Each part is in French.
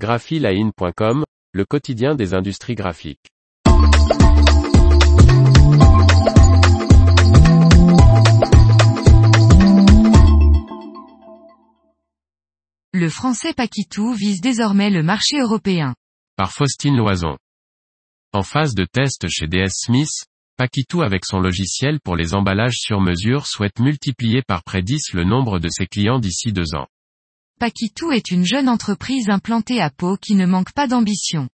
graphiline.com, le quotidien des industries graphiques. Le français Paquitou vise désormais le marché européen. Par Faustine Loison. En phase de test chez DS Smith, Paquitou avec son logiciel pour les emballages sur mesure souhaite multiplier par près 10 le nombre de ses clients d'ici deux ans. Paquitou est une jeune entreprise implantée à Pau qui ne manque pas d'ambition.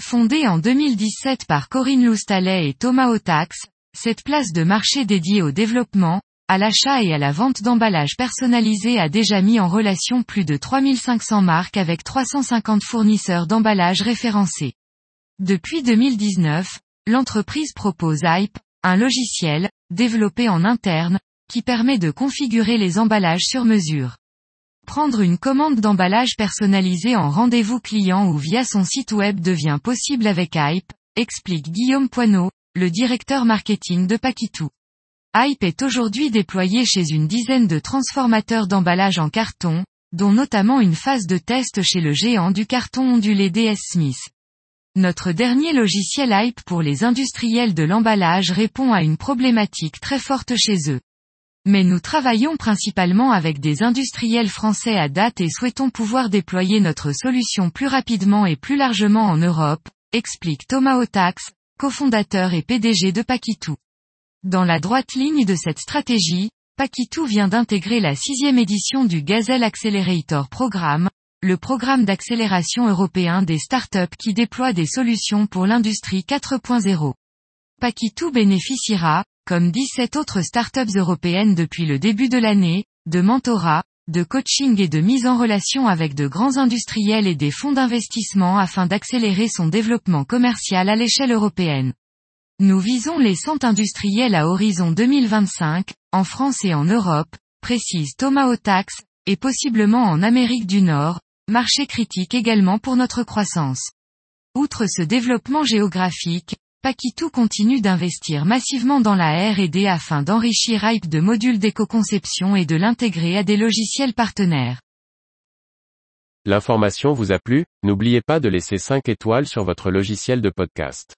Fondée en 2017 par Corinne Loustalet et Thomas Otax, cette place de marché dédiée au développement, à l'achat et à la vente d'emballages personnalisés a déjà mis en relation plus de 3500 marques avec 350 fournisseurs d'emballages référencés. Depuis 2019, l'entreprise propose Hype, un logiciel, développé en interne, qui permet de configurer les emballages sur mesure. Prendre une commande d'emballage personnalisé en rendez-vous client ou via son site web devient possible avec Hype, explique Guillaume Poineau, le directeur marketing de Paquitou. Hype est aujourd'hui déployé chez une dizaine de transformateurs d'emballage en carton, dont notamment une phase de test chez le géant du carton ondulé DS Smith. Notre dernier logiciel Hype pour les industriels de l'emballage répond à une problématique très forte chez eux. Mais nous travaillons principalement avec des industriels français à date et souhaitons pouvoir déployer notre solution plus rapidement et plus largement en Europe, explique Thomas Otax, cofondateur et PDG de Paquitou. Dans la droite ligne de cette stratégie, Paquitou vient d'intégrer la sixième édition du Gazelle Accelerator Programme, le programme d'accélération européen des startups qui déploie des solutions pour l'industrie 4.0. Paquitou bénéficiera, comme 17 autres startups européennes depuis le début de l'année, de mentorat, de coaching et de mise en relation avec de grands industriels et des fonds d'investissement afin d'accélérer son développement commercial à l'échelle européenne. Nous visons les centres industriels à horizon 2025, en France et en Europe, précise Thomas Otax, et possiblement en Amérique du Nord, marché critique également pour notre croissance. Outre ce développement géographique, Paquitou continue d'investir massivement dans la R&D afin d'enrichir Hype de modules d'éco-conception et de l'intégrer à des logiciels partenaires. L'information vous a plu, n'oubliez pas de laisser 5 étoiles sur votre logiciel de podcast.